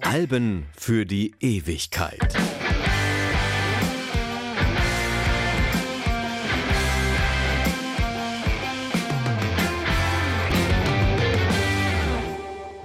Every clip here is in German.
Alben für die Ewigkeit.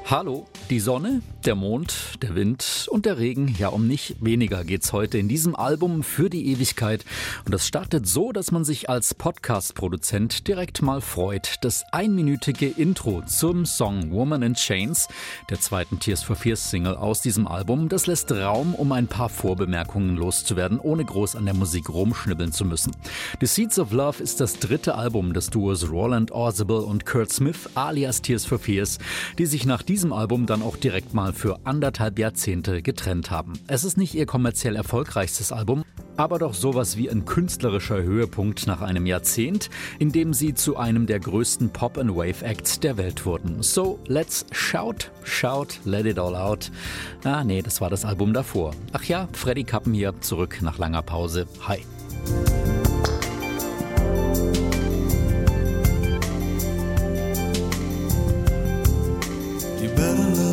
Hallo, die Sonne, der Mond, der Wind und der Regen. Ja, um nicht weniger geht's heute in diesem Album für die Ewigkeit. Und das startet so, dass man sich als Podcast-Produzent direkt mal freut. Das einminütige Intro zum Song Woman in Chains, der zweiten Tears for Fears Single aus diesem Album, das lässt Raum, um ein paar Vorbemerkungen loszuwerden, ohne groß an der Musik rumschnibbeln zu müssen. The Seeds of Love ist das dritte Album des Duos Roland Orsible und Kurt Smith alias Tears for Fears, die sich nach diesem Album dann auch direkt mal für anderthalb Jahrzehnte getrennt haben. Es ist nicht ihr kommerziell erfolgreichstes Album, aber doch sowas wie ein künstlerischer Höhepunkt nach einem Jahrzehnt, in dem sie zu einem der größten Pop- and Wave-Acts der Welt wurden. So, let's shout, shout, let it all out. Ah, nee, das war das Album davor. Ach ja, Freddy Kappen hier, zurück nach langer Pause. Hi. better love.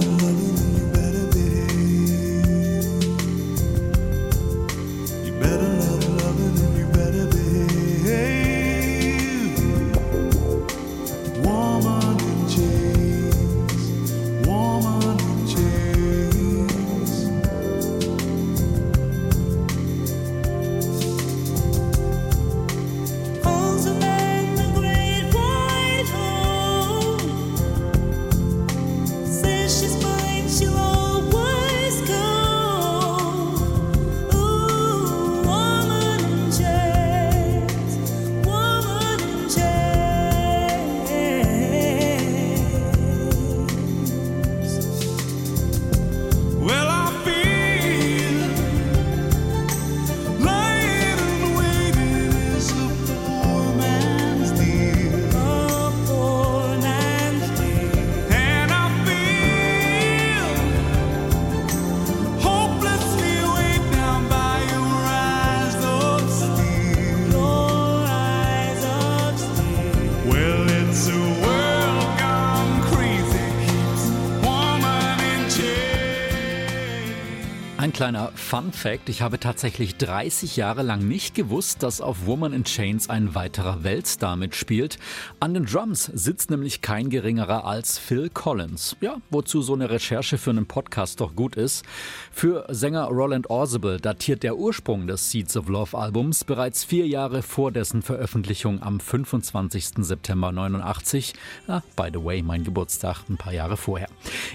Kleiner Fun Fact. Ich habe tatsächlich 30 Jahre lang nicht gewusst, dass auf Woman in Chains ein weiterer Weltstar mitspielt. An den Drums sitzt nämlich kein geringerer als Phil Collins. Ja, wozu so eine Recherche für einen Podcast doch gut ist. Für Sänger Roland Orsible datiert der Ursprung des Seeds of Love Albums bereits vier Jahre vor dessen Veröffentlichung am 25. September 89. Ah, by the way, mein Geburtstag ein paar Jahre vorher.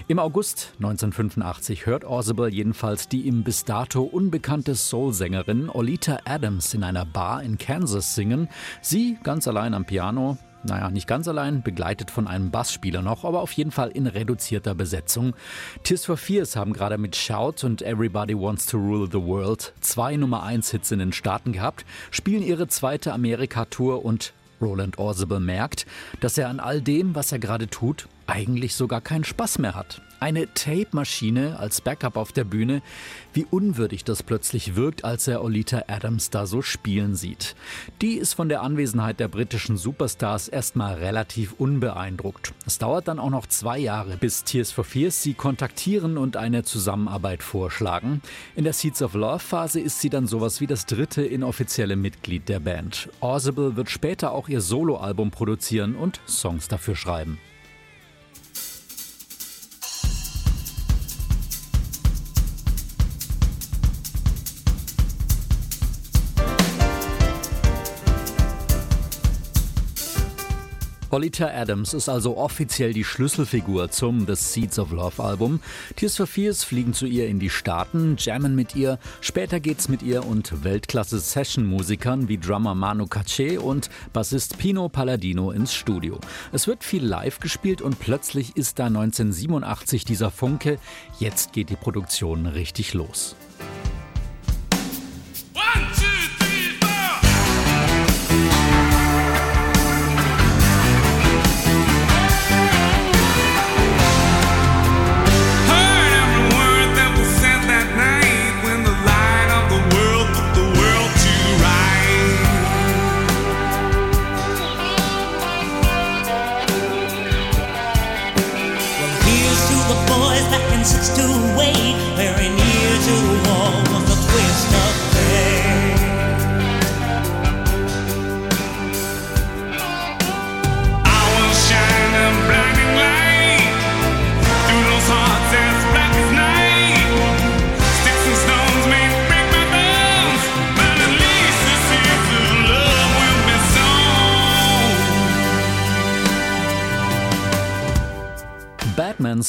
Im August 1985 hört Orsible jedenfalls die im bis dato unbekannte Soul-Sängerin Olita Adams in einer Bar in Kansas singen. Sie ganz allein am Piano, naja, nicht ganz allein, begleitet von einem Bassspieler noch, aber auf jeden Fall in reduzierter Besetzung. Tears for Fears haben gerade mit Shout und Everybody Wants to Rule the World zwei Nummer 1 Hits in den Staaten gehabt, spielen ihre zweite Amerika-Tour und Roland Orsible merkt, dass er an all dem, was er gerade tut, eigentlich sogar keinen Spaß mehr hat. Eine Tape-Maschine als Backup auf der Bühne. Wie unwürdig das plötzlich wirkt, als er Olita Adams da so spielen sieht. Die ist von der Anwesenheit der britischen Superstars erstmal relativ unbeeindruckt. Es dauert dann auch noch zwei Jahre, bis Tears for Fears sie kontaktieren und eine Zusammenarbeit vorschlagen. In der Seeds of Love Phase ist sie dann sowas wie das dritte inoffizielle Mitglied der Band. Orsible wird später auch ihr Soloalbum produzieren und Songs dafür schreiben. Olita Adams ist also offiziell die Schlüsselfigur zum The Seeds of Love Album. Tears for Fears fliegen zu ihr in die Staaten, jammen mit ihr. Später geht's mit ihr und Weltklasse Session-Musikern wie Drummer Manu Katché und Bassist Pino Palladino ins Studio. Es wird viel live gespielt und plötzlich ist da 1987 dieser Funke. Jetzt geht die Produktion richtig los.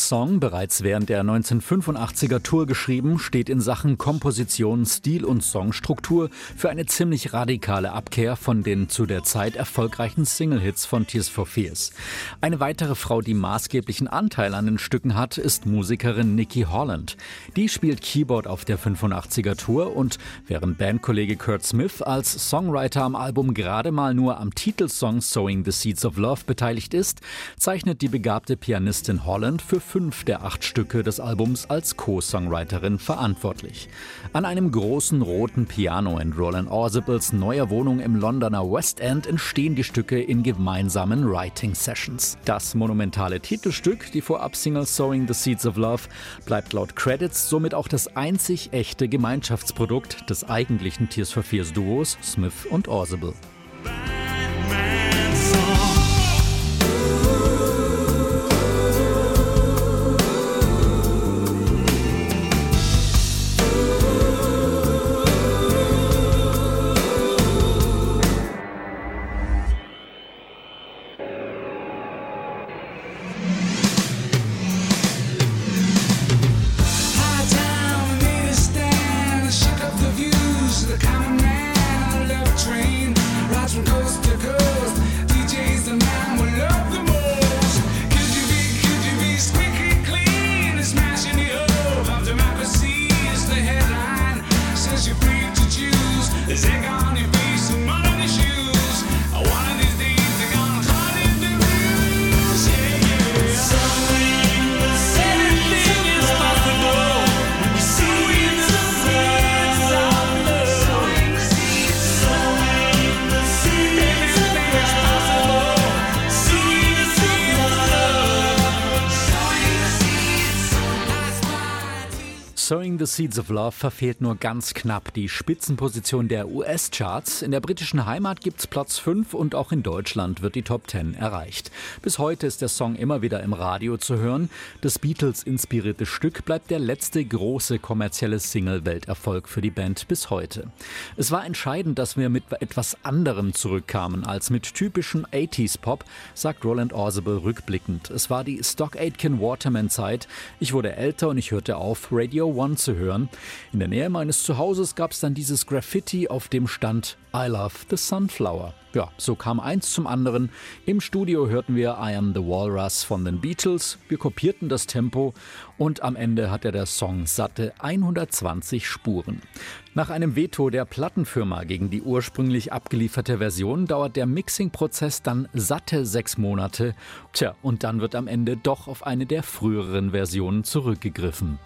Song, bereits während der 1985er Tour geschrieben, steht in Sachen Komposition, Stil und Songstruktur für eine ziemlich radikale Abkehr von den zu der Zeit erfolgreichen Single-Hits von Tears for Fears. Eine weitere Frau, die maßgeblichen Anteil an den Stücken hat, ist Musikerin Nikki Holland. Die spielt Keyboard auf der 85er Tour und während Bandkollege Kurt Smith als Songwriter am Album gerade mal nur am Titelsong Sowing the Seeds of Love beteiligt ist, zeichnet die begabte Pianistin Holland für fünf der acht Stücke des Albums als Co-Songwriterin verantwortlich. An einem großen roten Piano in Roland Orsibles neuer Wohnung im Londoner West End entstehen die Stücke in gemeinsamen Writing Sessions. Das monumentale Titelstück, die Vorab-Single Sowing the Seeds of Love, bleibt laut Credits somit auch das einzig echte Gemeinschaftsprodukt des eigentlichen Tears for Fears Duos Smith und Orsible. The Seeds of Love verfehlt nur ganz knapp die Spitzenposition der US-Charts. In der britischen Heimat gibt's Platz 5 und auch in Deutschland wird die Top 10 erreicht. Bis heute ist der Song immer wieder im Radio zu hören. Das Beatles-inspirierte Stück bleibt der letzte große kommerzielle Single-Welterfolg für die Band bis heute. Es war entscheidend, dass wir mit etwas anderem zurückkamen als mit typischem 80s-Pop, sagt Roland Orsible rückblickend. Es war die Stock Aitken Waterman-Zeit. Ich wurde älter und ich hörte auf, Radio One zu hören. In der Nähe meines Zuhauses gab es dann dieses Graffiti, auf dem stand I Love the Sunflower. Ja, so kam eins zum anderen. Im Studio hörten wir I Am the Walrus von den Beatles. Wir kopierten das Tempo und am Ende hatte der Song satte 120 Spuren. Nach einem Veto der Plattenfirma gegen die ursprünglich abgelieferte Version dauert der Mixing-Prozess dann satte sechs Monate. Tja, und dann wird am Ende doch auf eine der früheren Versionen zurückgegriffen.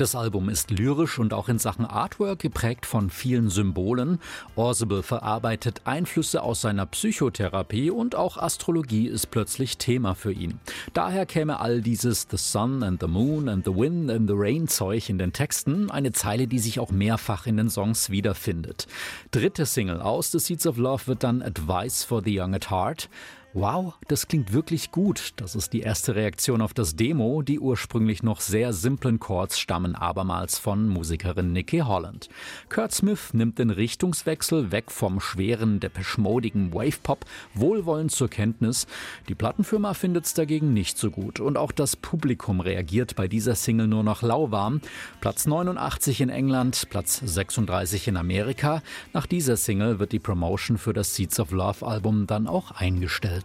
Das Album ist lyrisch und auch in Sachen Artwork geprägt von vielen Symbolen. Orsible verarbeitet Einflüsse aus seiner Psychotherapie und auch Astrologie ist plötzlich Thema für ihn. Daher käme all dieses The Sun and the Moon and the Wind and the Rain Zeug in den Texten, eine Zeile, die sich auch mehrfach in den Songs wiederfindet. Dritte Single aus The Seeds of Love wird dann Advice for the Young at Heart. Wow, das klingt wirklich gut. Das ist die erste Reaktion auf das Demo. Die ursprünglich noch sehr simplen Chords stammen abermals von Musikerin Nikki Holland. Kurt Smith nimmt den Richtungswechsel weg vom schweren, depeschmodigen Wave-Pop wohlwollend zur Kenntnis. Die Plattenfirma findet es dagegen nicht so gut. Und auch das Publikum reagiert bei dieser Single nur noch lauwarm. Platz 89 in England, Platz 36 in Amerika. Nach dieser Single wird die Promotion für das Seeds of Love Album dann auch eingestellt.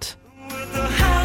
Welt. Was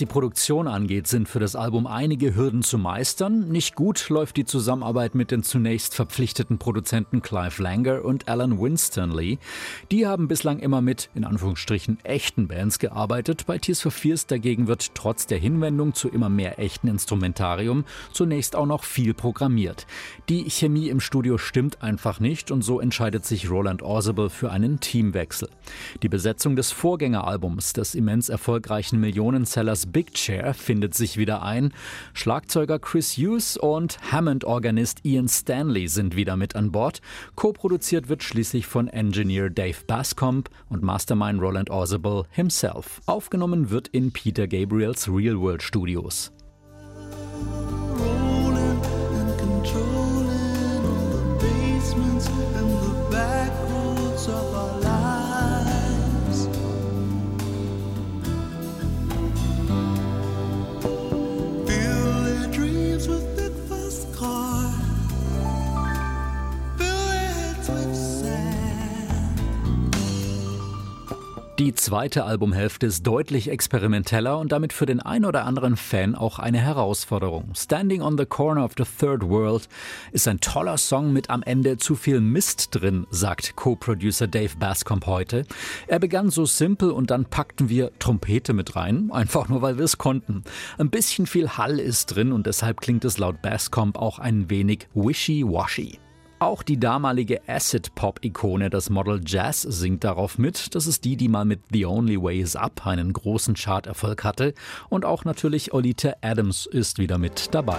die Produktion angeht, sind für das Album einige Hürden zu meistern. Nicht gut läuft die Zusammenarbeit mit den zunächst verpflichteten Produzenten Clive Langer und Alan Winstanley. Die haben bislang immer mit, in Anführungsstrichen, echten Bands gearbeitet. Bei Tears for Fears dagegen wird trotz der Hinwendung zu immer mehr echten Instrumentarium zunächst auch noch viel programmiert. Die Chemie im Studio stimmt einfach nicht und so entscheidet sich Roland Orsible für einen Teamwechsel. Die Besetzung des Vorgängeralbums des immens erfolgreichen Millionenseller Big Chair findet sich wieder ein. Schlagzeuger Chris Hughes und Hammond-Organist Ian Stanley sind wieder mit an Bord. Co-produziert wird schließlich von Engineer Dave Bascomb und Mastermind Roland Orsible himself. Aufgenommen wird in Peter Gabriels Real World Studios. Die zweite Albumhälfte ist deutlich experimenteller und damit für den ein oder anderen Fan auch eine Herausforderung. Standing on the Corner of the Third World ist ein toller Song mit am Ende zu viel Mist drin, sagt Co-Producer Dave Bascomb heute. Er begann so simpel und dann packten wir Trompete mit rein, einfach nur weil wir es konnten. Ein bisschen viel Hall ist drin und deshalb klingt es laut Bascomb auch ein wenig wishy-washy. Auch die damalige Acid-Pop-Ikone, das Model Jazz, singt darauf mit. Das ist die, die mal mit The Only Way Is Up einen großen Charterfolg hatte. Und auch natürlich Olita Adams ist wieder mit dabei.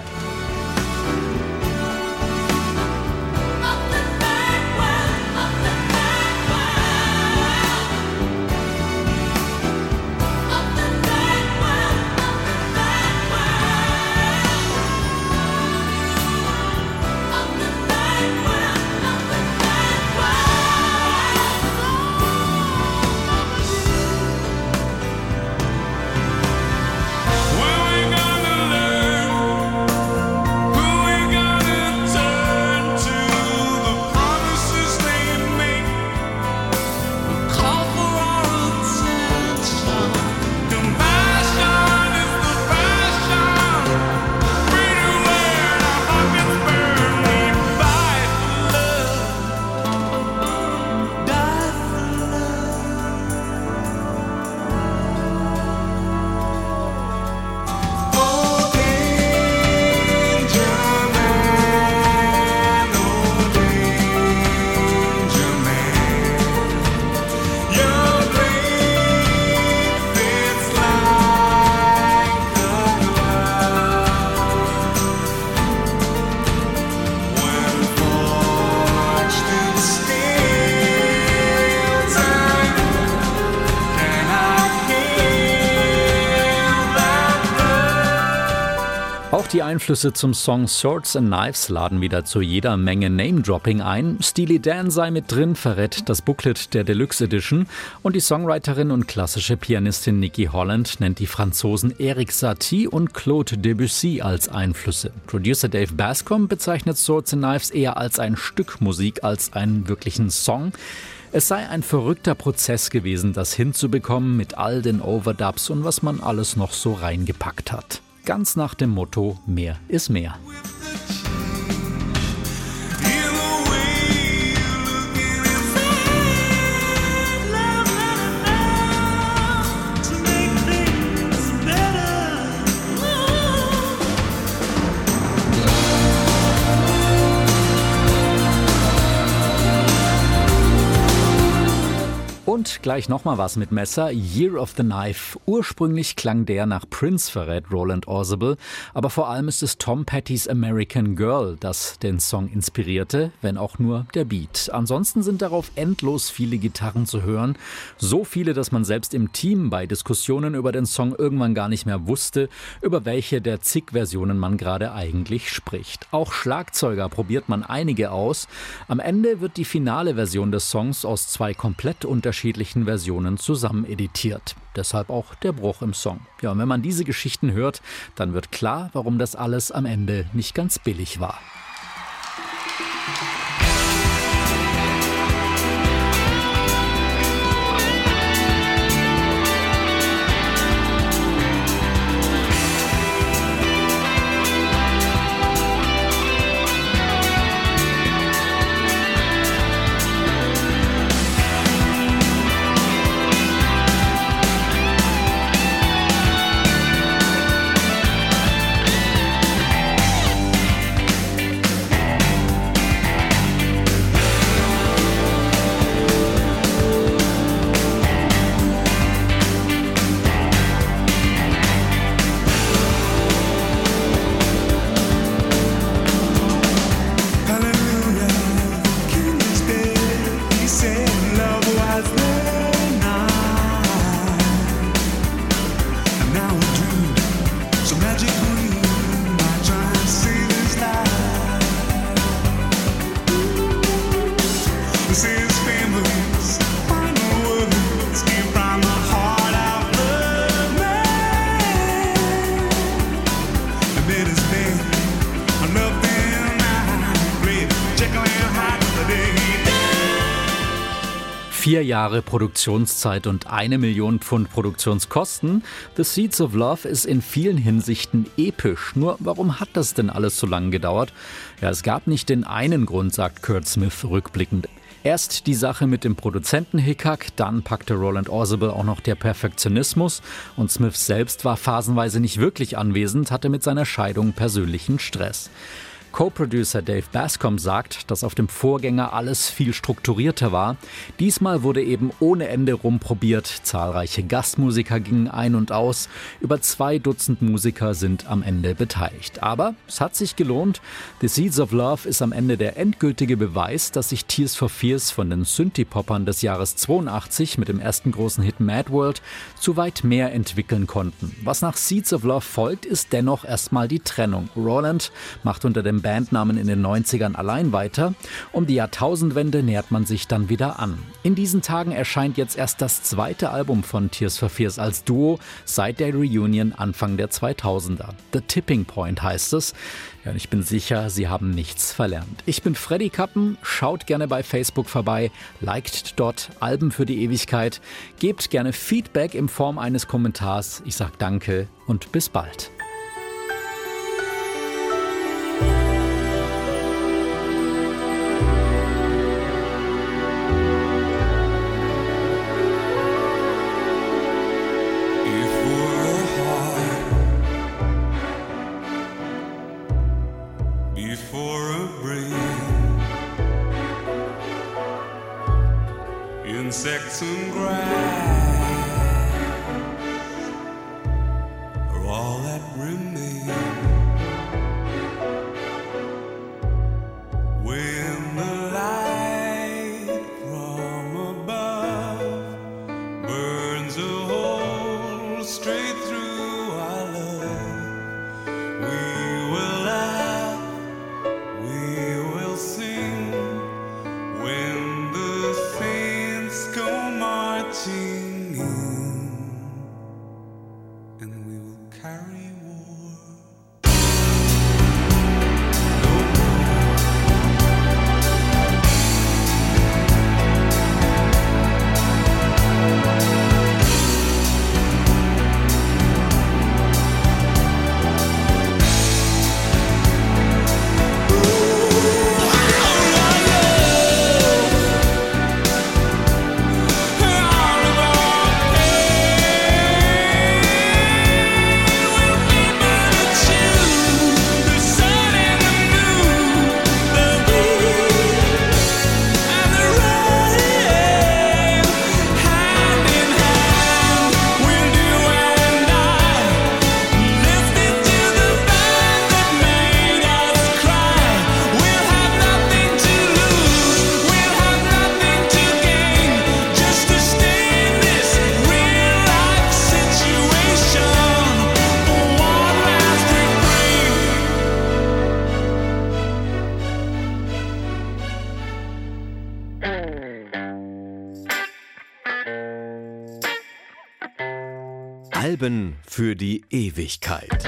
Einflüsse zum Song Swords and Knives laden wieder zu jeder Menge Name-Dropping ein. Steely Dan sei mit drin, verrät das Booklet der Deluxe Edition. Und die Songwriterin und klassische Pianistin Nikki Holland nennt die Franzosen Eric Satie und Claude Debussy als Einflüsse. Producer Dave Bascom bezeichnet Swords and Knives eher als ein Stück Musik als einen wirklichen Song. Es sei ein verrückter Prozess gewesen, das hinzubekommen mit all den Overdubs und was man alles noch so reingepackt hat ganz nach dem Motto Mehr ist mehr. Und gleich nochmal was mit Messer. Year of the Knife. Ursprünglich klang der nach Prince, verrät Roland Orsible. Aber vor allem ist es Tom Petty's American Girl, das den Song inspirierte, wenn auch nur der Beat. Ansonsten sind darauf endlos viele Gitarren zu hören. So viele, dass man selbst im Team bei Diskussionen über den Song irgendwann gar nicht mehr wusste, über welche der zig Versionen man gerade eigentlich spricht. Auch Schlagzeuger probiert man einige aus. Am Ende wird die finale Version des Songs aus zwei komplett unterschiedlichen unterschiedlichen Versionen zusammen editiert. Deshalb auch der Bruch im Song. Ja, und wenn man diese Geschichten hört, dann wird klar, warum das alles am Ende nicht ganz billig war. Vier Jahre Produktionszeit und eine Million Pfund Produktionskosten. The Seeds of Love ist in vielen Hinsichten episch. Nur warum hat das denn alles so lange gedauert? Ja, es gab nicht den einen Grund, sagt Kurt Smith rückblickend. Erst die Sache mit dem Produzenten Hickhack, dann packte Roland Orsible auch noch der Perfektionismus und Smith selbst war phasenweise nicht wirklich anwesend, hatte mit seiner Scheidung persönlichen Stress. Co-Producer Dave Bascom sagt, dass auf dem Vorgänger alles viel strukturierter war. Diesmal wurde eben ohne Ende rumprobiert. Zahlreiche Gastmusiker gingen ein und aus. Über zwei Dutzend Musiker sind am Ende beteiligt. Aber es hat sich gelohnt. The Seeds of Love ist am Ende der endgültige Beweis, dass sich Tears for Fears von den Synthie-Poppern des Jahres 82 mit dem ersten großen Hit Mad World zu weit mehr entwickeln konnten. Was nach Seeds of Love folgt, ist dennoch erstmal die Trennung. Roland macht unter dem Bandnamen in den 90ern allein weiter. Um die Jahrtausendwende nähert man sich dann wieder an. In diesen Tagen erscheint jetzt erst das zweite Album von Tears for Fears als Duo seit der Reunion Anfang der 2000er. The Tipping Point heißt es. Ja, ich bin sicher, Sie haben nichts verlernt. Ich bin Freddy Kappen. Schaut gerne bei Facebook vorbei, liked dort Alben für die Ewigkeit, gebt gerne Feedback in Form eines Kommentars. Ich sage Danke und bis bald. Alben für die Ewigkeit.